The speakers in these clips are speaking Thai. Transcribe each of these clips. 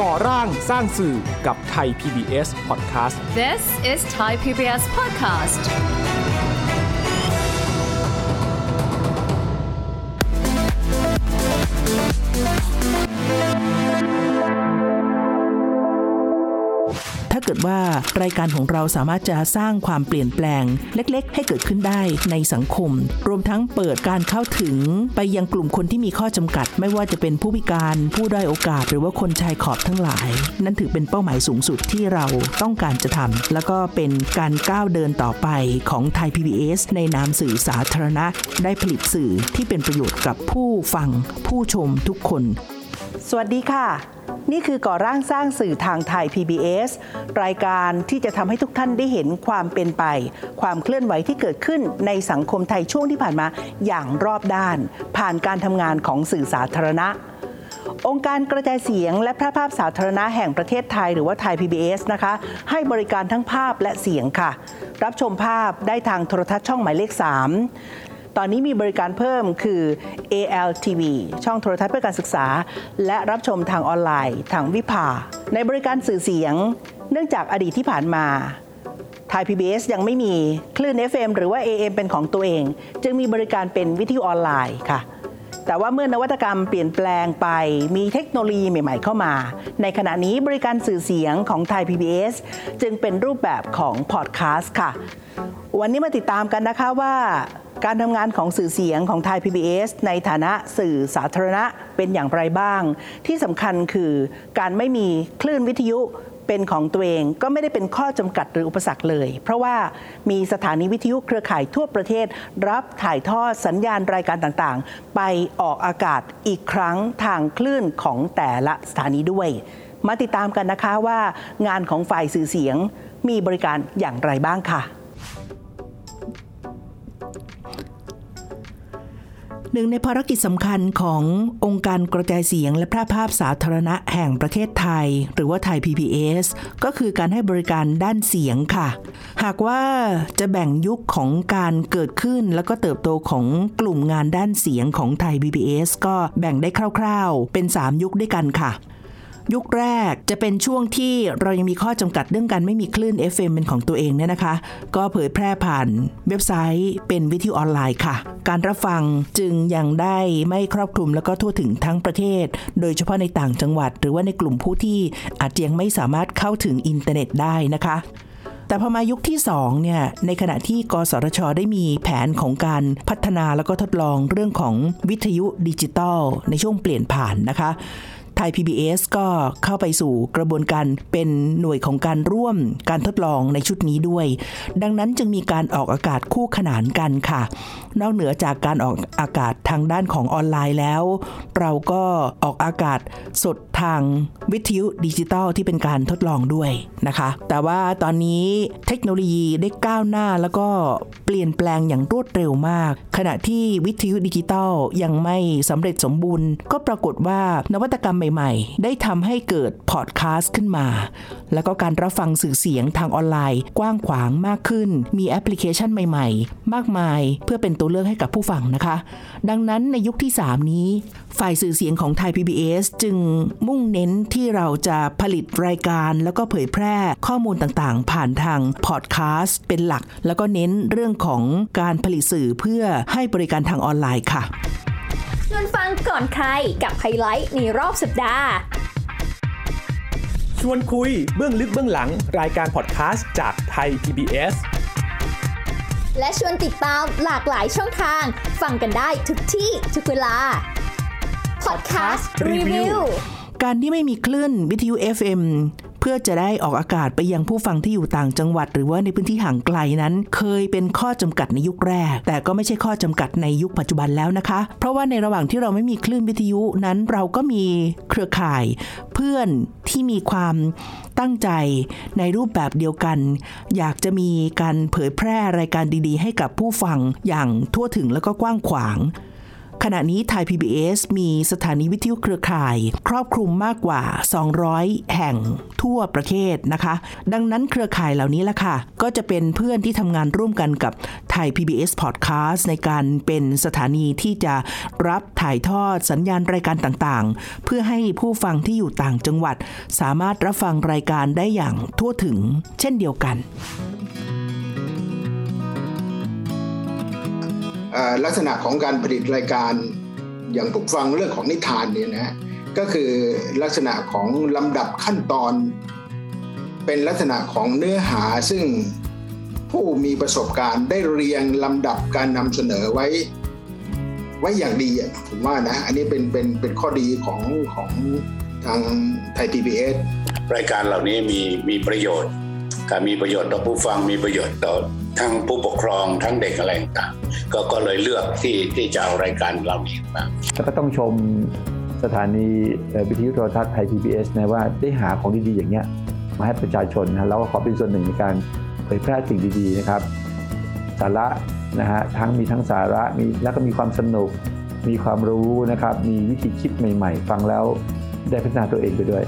ก่อร่างสร้างสื่อกับไทย PBS Podcast This is Thai PBS Podcast ถ้าเกิดว่ารายการของเราสามารถจะสร้างความเปลี่ยนแปลง เล็ก ๆ ให้เกิดขึ้นได้ในสังคม รวมทั้งเปิดการเข้าถึงไปยังกลุ่มคนที่มีข้อจำกัด ไม่ว่าจะเป็นผู้พิการผู้ด้อยโอกาส หรือว่าคนชายขอบทั้งหลาย นั่นถือเป็นเป้าหมายสูงสุดที่เราต้องการจะทำแล้วก็เป็นการก้าวเดินต่อไปของไทย PBS ในนามสื่อสาธารณะ ได้ผลิตสื่อที่เป็นประโยชน์กับผู้ฟัง ผู้ชมทุกคน สวัสดีค่ะ นี่คือก่อร่างสร้างสื่อทางไทย PBS รายการที่จะทำให้ทุกท่านได้เห็นความเป็นไป ความเคลื่อนไหวที่เกิดขึ้นในสังคมไทยช่วงที่ผ่านมาอย่างรอบด้าน ผ่านการทำงานของสื่อสาธารณะองค์การกระจายเสียงและพร่ภาพสาธารณะแห่งประเทศไทยหรือว่าไทย PBS นะคะ ให้บริการทั้งภาพและเสียงค่ะ รับชมภาพได้ทางโทรทัศน์ช่องหมายเลข 3 ตอนนี้มีบริการเพิ่มคือ ALTV ช่องโทรทัศน์เพื่อการศึกษา และรับชมทางออนไลน์ทางวิภา ในบริการสื่อเสียง เนื่องจากอดีตที่ผ่านมาไทย PBS ยังไม่มีคลื่น FM หรือว่า AM เป็นของตัวเอง จึงมีบริการเป็นวิทยุออนไลน์ค่ะแต่ว่าเมื่อนวัตกรรมเปลี่ยนแปลงไปมีเทคโนโลยีใหม่ ๆ เข้ามา ในขณะนี้บริการสื่อเสียงของไทย PBS จึงเป็นรูปแบบของพอดแคสต์ค่ะ วันนี้มาติดตามกันนะคะว่า การทำงานของสื่อเสียงของไทย PBS ในฐานะสื่อสาธารณะเป็นอย่างไรบ้าง ที่สำคัญคือการไม่มีคลื่นวิทยุเป็นของตัวเองก็ไม่ได้เป็นข้อจำกัดหรืออุปสรรคเลย เพราะว่ามีสถานีวิทยุเครือข่ายทั่วประเทศ รับถ่ายทอดสัญญาณรายการต่างๆ ไปออกอากาศอีกครั้งทางคลื่นของแต่ละสถานีด้วย มาติดตามกันนะคะว่างานของฝ่ายสื่อเสียงมีบริการอย่างไรบ้างค่ะ หนึ่งในภารกิจสำคัญขององค์การกระจายเสียงและแพร่ภาพสาธารณะแห่งประเทศไทย หรือว่าไทย PBS ก็คือการให้บริการด้านเสียงค่ะ หากว่าจะแบ่งยุคของการเกิดขึ้นแล้วก็เติบโตของกลุ่มงานด้านเสียงของไทย PBS ก็แบ่งได้คร่าวๆ เป็น 3 ยุคด้วยกันค่ะ ยุคแรกจะเป็นช่วงที่เรายังมีข้อจำกัดเรื่องการไม่มีคลื่น FM เป็นของตัวเองเนี่ยนะคะ ก็เผยแพร่ผ่านเว็บไซต์เป็นวิทยุออนไลน์ค่ะ การรับฟังจึงยังได้ไม่ครอบคลุมแล้วก็ทั่วถึงทั้งประเทศ โดยเฉพาะในต่างจังหวัด หรือว่าในกลุ่มผู้ที่อาจยังไม่สามารถเข้าถึงอินเทอร์เน็ตได้นะคะแต่พอมายุคที่2เนี่ย ในขณะที่กสทช ได้มีแผนของการพัฒนาแล้วก็ทดลองเรื่องของวิทยุดิจิตอลในช่วงเปลี่ยนผ่านนะคะ ไทย PBS ก็เข้าไปสู่กระบวนการเป็นหน่วยของการร่วมการทดลองในชุดนี้ด้วย ดังนั้นจึงมีการออกอากาศคู่ขนานกันค่ะ นอกเหนือจากการออกอากาศทางด้านของออนไลน์แล้ว เราก็ออกอากาศสดทางวิทยุดิจิตอลที่เป็นการทดลองด้วยนะคะ แต่ว่าตอนนี้เทคโนโลยีได้ก้าวหน้าแล้วก็เปลี่ยนแปลงอย่างรวดเร็วมาก ขณะที่วิทยุดิจิตอลยังไม่สำเร็จสมบูรณ์ ก็ปรากฏว่านวัตกรรมใหม่ ๆ ได้ทำให้เกิดพอดแคสต์ขึ้นมา แล้วก็การรับฟังสื่อเสียงทางออนไลน์ กว้างขวางมากขึ้น มีแอปพลิเคชันใหม่ ๆ มากมายเพื่อเป็นตัวเลือกให้กับผู้ฟังนะคะ ดังนั้นในยุคที่ 3 นี้ ฝ่ายสื่อเสียงของไทย PBS จึงมุ่งเน้นที่เราจะผลิตรายการ แล้วก็เผยแพร่ข้อมูลต่างๆ ผ่านทางพอดแคสต์เป็นหลัก แล้วก็เน้นเรื่องของการผลิตสื่อเพื่อให้บริการทางออนไลน์ค่ะ ก่อนใครกับไฮไลท์ในรอบสัปดาห์ชวนคุยเบื้องลึกเบื้องหลังรายการพอดแคสต์จากไทย PBS และชวนติดตามหลากหลายช่องทาง ฟังกันได้ทุกที่ทุกเวลา Podcast Review การที่ไม่มีคลื่นวิทยุ FM เพื่อจะได้ออกอากาศไปยังผู้ฟังที่อยู่ต่างจังหวัด หรือว่าในพื้นที่ห่างไกลนั้น เคยเป็นข้อจำกัดในยุคแรก แต่ก็ไม่ใช่ข้อจำกัดในยุคปัจจุบันแล้วนะคะ เพราะว่าในระหว่างที่เราไม่มีคลื่นวิทยุนั้นเราก็มีเครือข่าย เพื่อนที่มีความตั้งใจในรูปแบบเดียวกัน อยากจะมีการเผยแพร่รายการดีๆ ให้กับผู้ฟังอย่างทั่วถึงแล้วก็กว้างขวาง ขณะนี้ไทย PBS มีสถานีวิทยุเครือข่าย ครอบคลุมมากกว่า 200 แห่งทั่วประเทศนะคะ ดังนั้นเครือข่ายเหล่านี้ละค่ะ ก็จะเป็นเพื่อนที่ทำงานร่วมกันกับไทย PBS Podcast ในการเป็นสถานีที่จะรับถ่ายทอดสัญญาณรายการต่างๆ เพื่อให้ผู้ฟังที่อยู่ต่างจังหวัด สามารถรับฟังรายการได้อย่างทั่วถึง เช่นเดียวกัน ลักษณะของการผลิตรายการอย่างผมฟังเรื่องของนิทานเนี่ยนะก็คือลักษณะของลำดับขั้นตอน เป็นลักษณะของเนื้อหาซึ่งผู้มีประสบการณ์ได้เรียงลำดับการนำเสนอไว้ ไว้อย่างดีผมว่านะ อันนี้เป็นเป็นเป็นข้อดีของของทางไทยทีบีเอสรายการเหล่านี้มีมีประโยชน์ การมีประโยชน์ต่อผู้ฟังมีประโยชน์ต่อทั้งผู้ปกครองทั้งเด็กอะไรต่างก็ก็เลยเลือกที่ที่จะเอารายการเรานี้มาแล้วก็ต้องชมสถานีวิทยุโทรทัศน์ไทย PBS นะว่าได้หาของดีๆอย่างเงี้ยมาให้ประชาชนนะแล้วก็ขอเป็นส่วนหนึ่งในการเผยแพร่สิ่งดีๆนะครับ สาระนะฮะทั้งมีทั้งสาระมีแล้วก็มีความสนุก มีความรู้นะครับ มีวิธีคิดใหม่ ๆ ฟังแล้วได้พัฒนาตัวเองไปด้วย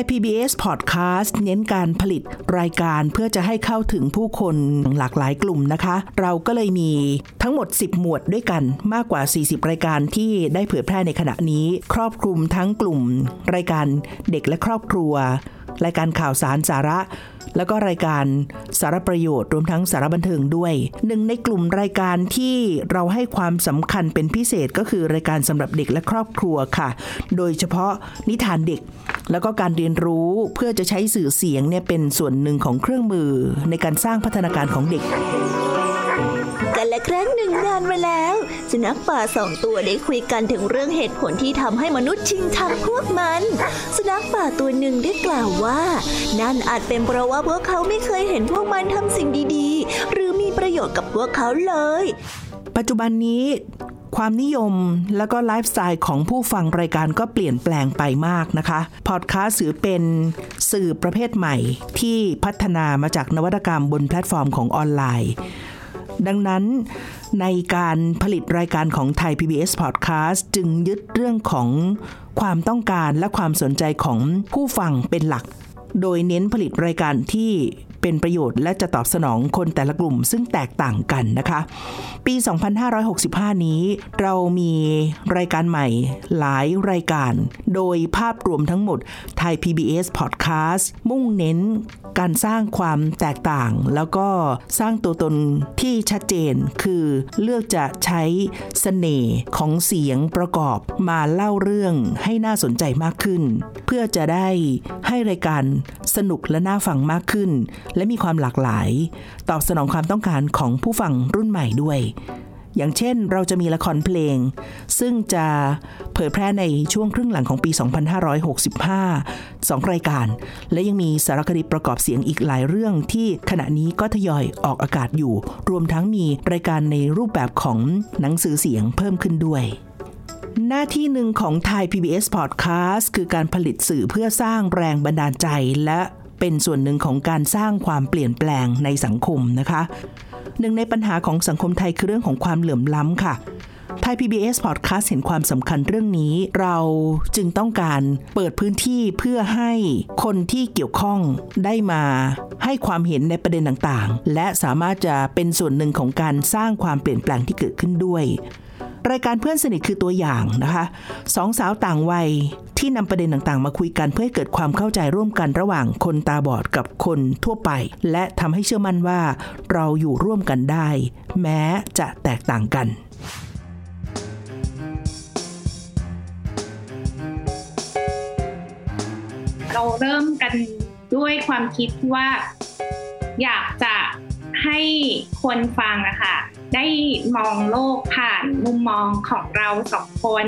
ย PBS Podcast เน้นการผลิตรายการเพื่อจะให้เข้าถึงผู้คนหลากหลายกลุ่มนะคะ เราก็เลยมีทั้งหมด 10 หมวดด้วยกันมากกว่า 40 รายการที่ได้เผยแพร่ในขณะนี้ ครอบคลุมทั้งกลุ่ม รายการเด็กและครอบครัว รายการข่าวสารสาระ แล้วก็รายการสารประโยชน์รวมทั้งสารบันเทิงด้วย หนึ่งในกลุ่มรายการที่เราให้ความสำคัญเป็นพิเศษก็คือรายการสำหรับเด็กและครอบครัวค่ะ โดยเฉพาะนิทานเด็ก แล้วก็การเรียนรู้เพื่อจะใช้สื่อเสียงเนี่ยเป็นส่วนหนึ่งของเครื่องมือในการสร้างพัฒนาการของเด็ก กันและครั้งหนึ่งนานมาแล้วสุนัขป่าสองตัวได้คุยกันถึงเรื่องเหตุผลที่ทำให้มนุษย์ชิงชังพวกมัน สุนัขป่าตัวหนึ่งได้กล่าวว่า นั่นอาจเป็นเพราะว่าพวกเขาไม่เคยเห็นพวกมันทำสิ่งดีๆ หรือมีประโยชน์กับพวกเขาเลย ปัจจุบันนี้ความนิยมและก็ไลฟ์สไตล์ของผู้ฟังรายการก็เปลี่ยนแปลงไปมากนะคะ พอดแคสต์ถือเป็นสื่อประเภทใหม่ที่พัฒนามาจากนวัตกรรมบนแพลตฟอร์มของออนไลน์ ดังนั้นในการผลิตรายการของไทย PBS Podcast จึงยึดเรื่องของความต้องการและความสนใจของผู้ฟังเป็นหลัก โดยเน้นผลิตรายการที่เป็นประโยชน์และจะตอบสนองคนแต่ละกลุ่มซึ่งแตกต่างกันนะคะ ปี 2565 นี้ เรามีรายการใหม่หลายรายการ โดยภาพรวมทั้งหมดไทย PBS Podcast มุ่งเน้นการสร้างความแตกต่าง แล้วก็สร้างตัวตนที่ชัดเจนคือเลือกจะใช้สเสน่ห์ของเสียงประกอบมาเล่าเรื่องให้น่าสนใจมากขึ้น เพื่อจะได้ให้รายการสนุกและน่าฟังมากขึ้น และมีความหลากหลาย ตอบสนองความต้องการของผู้ฟังรุ่นใหม่ด้วย อย่างเช่นเราจะมีละครเพลง ซึ่งจะเผยแพร่ในช่วงครึ่งหลังของปี 2565 2 รายการ และยังมีสารคดีประกอบเสียงอีกหลายเรื่องที่ขณะนี้ก็ทยอยออกอากาศอยู่ รวมทั้งมีรายการในรูปแบบของหนังสือเสียงเพิ่มขึ้นด้วย หน้าที่หนึ่งของไทย PBS Podcast คือการผลิตสื่อเพื่อสร้างแรงบันดาลใจ และเป็นส่วนหนึ่งของการสร้างความเปลี่ยนแปลงในสังคมนะคะ หนึ่งในปัญหาของสังคมไทยคือเรื่องของความเหลื่อมล้ำค่ะไทย PBS Podcast เห็นความสำคัญเรื่องนี้ เราจึงต้องการเปิดพื้นที่เพื่อให้คนที่เกี่ยวข้องได้มาให้ความเห็นในประเด็นต่างๆ และสามารถจะเป็นส่วนหนึ่งของการสร้างความเปลี่ยนแปลงที่เกิดขึ้นด้วย รายการเพื่อนสนิทคือตัวอย่างนะคะสองสาวต่างวัยที่นำประเด็นต่างๆ มาคุยกันเพื่อให้เกิดความเข้าใจร่วมกันระหว่างคนตาบอดกับคนทั่วไป และทำให้เชื่อมั่นว่า เราอยู่ร่วมกันได้ แม้จะแตกต่างกันเราเริ่มกันด้วยความคิดว่า อยากจะให้คนฟังอะคะ ได้มองโลกผ่านมุมมองของเราสองคน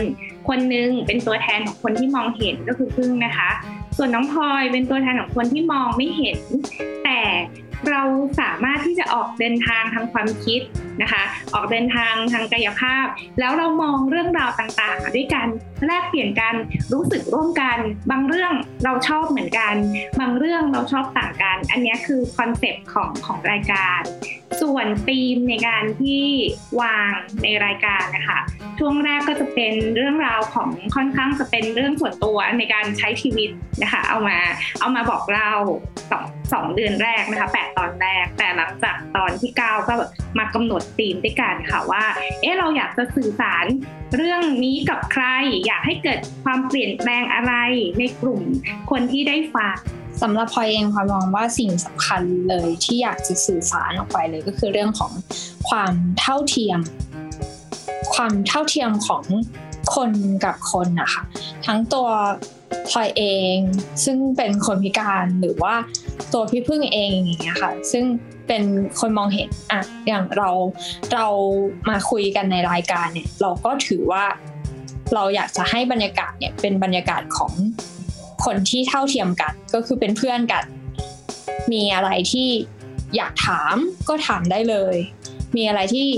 คนหนึ่งเป็นตัวแทนของคนที่มองเห็นก็คือพึ่งนะคะ ส่วนน้องพลอยเป็นตัวแทนของคนที่มองไม่เห็น แต่ เราสามารถที่จะออกเดินทางทางความคิดนะคะ ออกเดินทางทางกายภาพ แล้วเรามองเรื่องราวต่างๆ ด้วยกันแลกเปลี่ยนกันรู้สึกร่วมกัน บางเรื่องเราชอบเหมือนกัน บางเรื่องเราชอบต่างกัน อันนี้คือ concept ของของรายการ ส่วนธีมในการที่วางในรายการนะคะ ช่วงแรกก็จะเป็นเรื่องราวของค่อนข้างจะเป็นเรื่องส่วนตัวในการใช้ชีวิตนะคะเอามาเอามาบอกเราสองสองเดือนแรกนะคะแปดตอนแรก แต่หลังจากตอนที่เก้าก็มากำหนดธีมด้วยกันค่ะว่า เอ๊ะเราอยากจะสื่อสารเรื่องนี้กับใคร อยากให้เกิดความเปลี่ยนแปลงอะไรในกลุ่มคนที่ได้ฟังสำหรับพลอยเองพลอยมองว่าสิ่งสำคัญเลยที่อยากจะสื่อสารออกไปเลยก็คือเรื่องของความเท่าเทียม ความเท่าเทียมของคนกับคนนะคะทั้งตัวพลอยเองซึ่งเป็นคนพิการหรือว่าตัวพี่พึ่งเองอย่างเงี้ยค่ะ ซึ่งเป็นคนมองเห็นอะอย่างเราเรามาคุยกันในรายการเนี่ย เราก็ถือว่าเราอยากจะให้บรรยากาศเนี่ยเป็นบรรยากาศของคนที่เท่าเทียมกัน ก็คือเป็นเพื่อนกัน มีอะไรที่อยากถามก็ถามได้เลย มีอะไรที่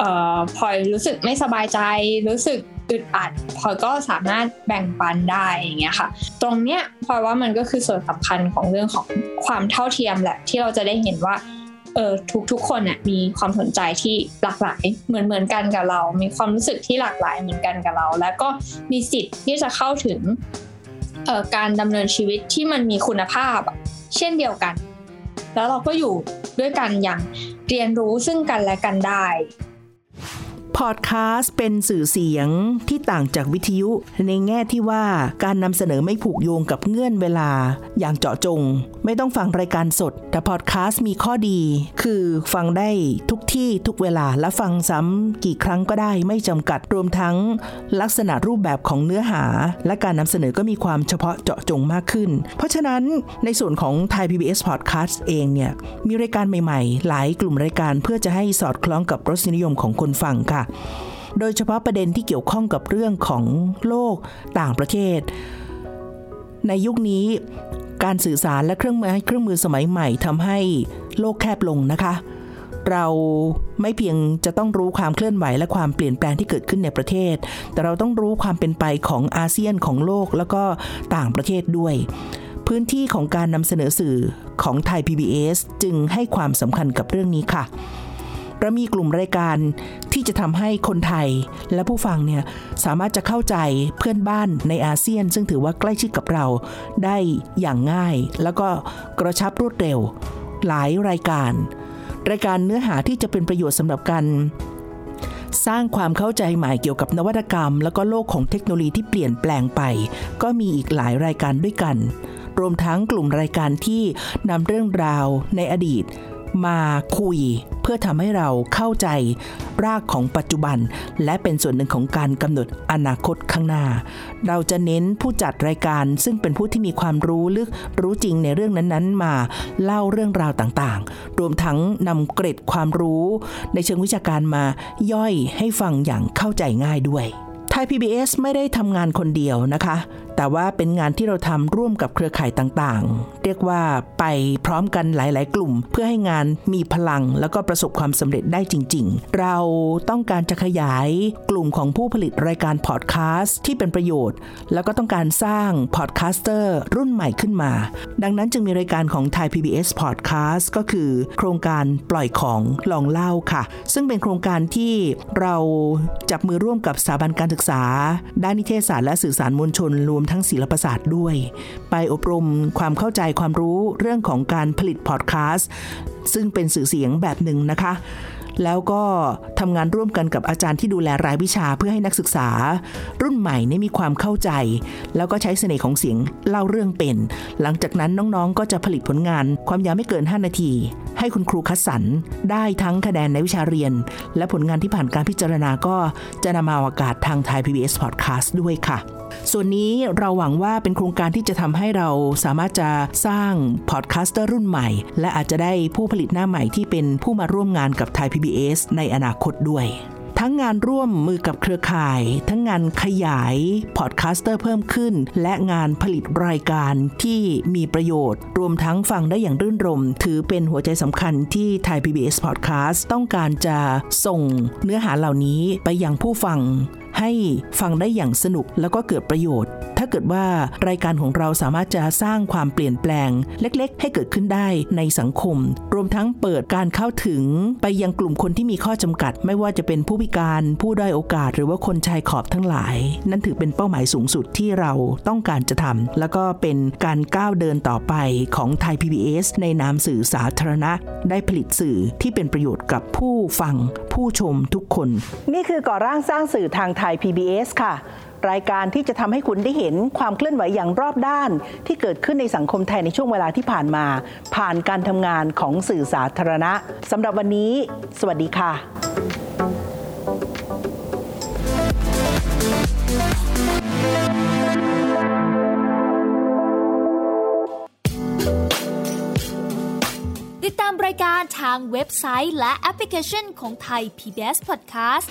เอ่อพลอยรู้สึกไม่สบายใจรู้สึกอึดอัดพลอยก็สามารถแบ่งปันได้อย่างเงี้ยค่ะ ตรงเนี้ยพลอยว่ามันก็คือส่วนสำคัญของเรื่องของความเท่าเทียมแหละที่เราจะได้เห็นว่าเออทุกทุกคนน่ยมีความสนใจที่หลากหลายเหมือนเหมือนกันกับเรา มีความรู้สึกที่หลากหลายเหมือนกันกับเรา แล้วก็มีสิทธิ์ที่จะเข้าถึงการดำเนินชีวิตที่มันมีคุณภาพ เช่นเดียวกัน แล้วเราก็อยู่ด้วยกันอย่างเรียนรู้ซึ่งกันและกันได้ พอดแคสต์เป็นสื่อเสียงที่ต่างจากวิทยุในแง่ที่ว่าการนำเสนอไม่ผูกโยงกับเงื่อนเวลาอย่างเจาะจงไม่ต้องฟังรายการสด แต่พอดแคสต์มีข้อดี คือฟังได้ทุกที่ทุกเวลาและฟังซ้ำกี่ครั้งก็ได้ไม่จำกัดรวมทั้งลักษณะรูปแบบของเนื้อหา และการนำเสนอก็มีความเฉพาะเจาะจงมากขึ้น เพราะฉะนั้นในส่วนของไทย PBS Podcast เองเนี่ยมีรายการใหม่ๆ หลายกลุ่มรายการเพื่อจะให้สอดคล้องกับรสนิยมของคนฟังค่ะ โดยเฉพาะประเด็นที่เกี่ยวข้องกับเรื่องของโลกต่างประเทศ ในยุคนี้ การสื่อสารและเครื่องมือเครื่องมือสมัยใหม่ทำให้โลกแคบลงนะคะ เราไม่เพียงจะต้องรู้ความเคลื่อนไหวและความเปลี่ยนแปลงที่เกิดขึ้นในประเทศ แต่เราต้องรู้ความเป็นไปของอาเซียนของโลกแล้วก็ต่างประเทศด้วย พื้นที่ของการนำเสนอสื่อของไทย PBS จึงให้ความสำคัญกับเรื่องนี้ค่ะ เรามีกลุ่มรายการที่จะทำให้คนไทยและผู้ฟังเนี่ยสามารถจะเข้าใจเพื่อนบ้านในอาเซียน ซึ่งถือว่าใกล้ชิดกับเราได้อย่างง่าย แล้วก็กระชับรวดเร็ว หลายรายการ รายการเนื้อหาที่จะเป็นประโยชน์สำหรับการสร้างความเข้าใจใหม่เกี่ยวกับนวัตกรรม แล้วก็โลกของเทคโนโลยีที่เปลี่ยนแปลงไป ก็มีอีกหลายรายการด้วยกัน รวมทั้งกลุ่มรายการที่นำเรื่องราวในอดีต มาคุย เพื่อทำให้เราเข้าใจรากของปัจจุบัน และเป็นส่วนหนึ่งของการกำหนดอนาคตข้างหน้า เราจะเน้นผู้จัดรายการซึ่งเป็นผู้ที่มีความรู้ลึกรู้จริงในเรื่องนั้นๆ มาเล่าเรื่องราวต่างๆ รวมทั้งนำเกร็ดความรู้ในเชิงวิชาการมาย่อยให้ฟังอย่างเข้าใจง่ายด้วยไทย PBS ไม่ได้ทำงานคนเดียวนะคะ แต่ว่าเป็นงานที่เราทำร่วมกับเครือข่ายต่างๆ เรียกว่าไปพร้อมกันหลาย ๆ กลุ่ม เพื่อให้งานมีพลังแล้วก็ประสบความสำเร็จได้จริง ๆ เราต้องการจะขยายกลุ่มของผู้ผลิตรายการพอดแคสต์ที่เป็นประโยชน์ แล้วก็ต้องการสร้าง podcaster รุ่นใหม่ขึ้นมา ดังนั้นจึงมีรายการของ Thai PBS Podcast ก็คือโครงการปล่อยของลองเล่าค่ะ ซึ่งเป็นโครงการที่เราจับมือร่วมกับสถาบันการศึกษา ด้านนิเทศศาสตร์และสื่อสารมวลชนรวมทั้งศิลปศาสตร์ด้วย ไปอบรมความเข้าใจความรู้เรื่องของการผลิตพอดแคสต์ซึ่งเป็นสื่อเสียงแบบหนึ่งนะคะ แล้วก็ทำงานร่วมกันกับอาจารย์ที่ดูแลรายวิชาเพื่อให้นักศึกษา รุ่นใหม่นี่มีความเข้าใจ แล้วก็ใช้เสน่ห์ของเสียงเล่าเรื่องเป็น หลังจากนั้นน้องๆ ก็จะผลิตผลงานความยาวไม่เกิน 5 นาที ให้คุณครูคัดสรรได้ทั้งคะแนนในวิชาเรียน และผลงานที่ผ่านการพิจารณาก็จะนำมาออกอากาศทางไทย PBS Podcast ด้วยค่ะ ส่วนนี้เราหวังว่าเป็นโครงการที่จะทำให้เราสามารถจะสร้าง podcaster รุ่นใหม่ และอาจจะได้ผู้ผลิตหน้าใหม่ที่เป็นผู้มาร่วมงานกับไทย PBS ในอนาคตด้วยทั้งงานร่วมมือกับเครือข่าย ทั้งงานขยาย podcaster เพิ่มขึ้น และงานผลิตรายการที่มีประโยชน์ รวมทั้งฟังได้อย่างรื่นรมย์ ถือเป็นหัวใจสำคัญที่ไทย PBS Podcast ต้องการจะส่งเนื้อหาเหล่านี้ไปยังผู้ฟังให้ฟังได้อย่างสนุกแล้วก็เกิดประโยชน์ ถ้าเกิดว่ารายการของเราสามารถจะสร้างความเปลี่ยนแปลง เล็กๆ ให้เกิดขึ้นได้ในสังคม รวมทั้งเปิดการเข้าถึงไปยังกลุ่มคนที่มีข้อจำกัด ไม่ว่าจะเป็นผู้พิการผู้ด้อยโอกาส หรือว่าคนชายขอบทั้งหลาย นั่นถือเป็นเป้าหมายสูงสุดที่เราต้องการจะทำแล้วก็เป็นการก้าวเดินต่อไปของไทย PBS ในนามสื่อสาธารณะ ได้ผลิตสื่อที่เป็นประโยชน์กับผู้ฟัง ผู้ชมทุกคน นี่คือก่อร่างสร้างสื่อทางไทย PBS ค่ะ รายการที่จะทำให้คุณได้เห็นความเคลื่อนไหวอย่างรอบด้าน ที่เกิดขึ้นในสังคมไทยในช่วงเวลาที่ผ่านมา ผ่านการทำงานของสื่อสาธารณะสำหรับวันนี้ สวัสดีค่ะติดตามรายการทางเว็บไซต์และแอปพลิเคชันของไทย PBS Podcast